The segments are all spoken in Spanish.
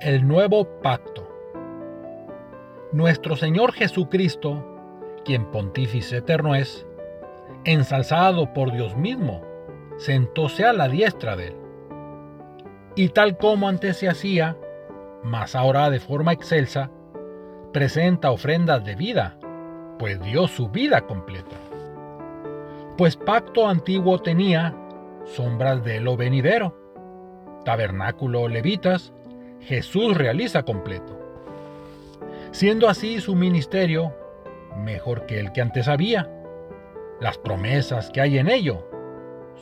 El nuevo pacto. Nuestro Señor Jesucristo, quien pontífice eterno es, ensalzado por Dios mismo, sentóse a la diestra de él. Y tal como antes se hacía, mas ahora de forma excelsa, presenta ofrendas de vida, pues dio su vida completa. Pues pacto antiguo tenía sombras de lo venidero, tabernáculo levitas, Jesús realiza completo. Siendo así su ministerio mejor que el que antes había. Las promesas que hay en ello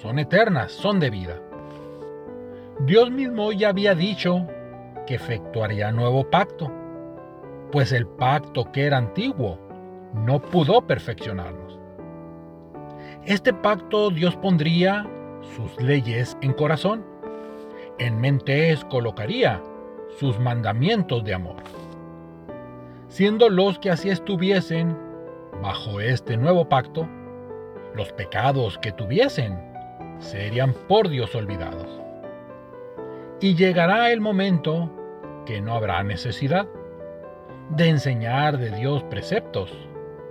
son eternas, son de vida. Dios mismo ya había dicho que efectuaría nuevo pacto, pues el pacto que era antiguo no pudo perfeccionarnos. Este pacto Dios pondría sus leyes en corazón, en mentes colocaría sus mandamientos de amor. Siendo los que así estuviesen bajo este nuevo pacto, los pecados que tuviesen serían por Dios olvidados. Y llegará el momento que no habrá necesidad de enseñar de Dios preceptos,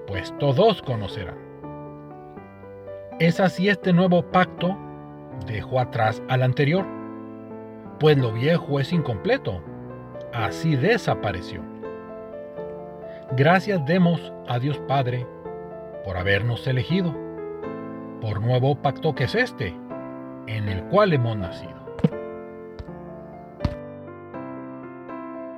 pues todos conocerán. Es así este nuevo pacto dejó atrás al anterior, pues lo viejo es incompleto así desapareció. Gracias demos a Dios Padre por habernos elegido, por nuevo pacto que es este, en el cual hemos nacido.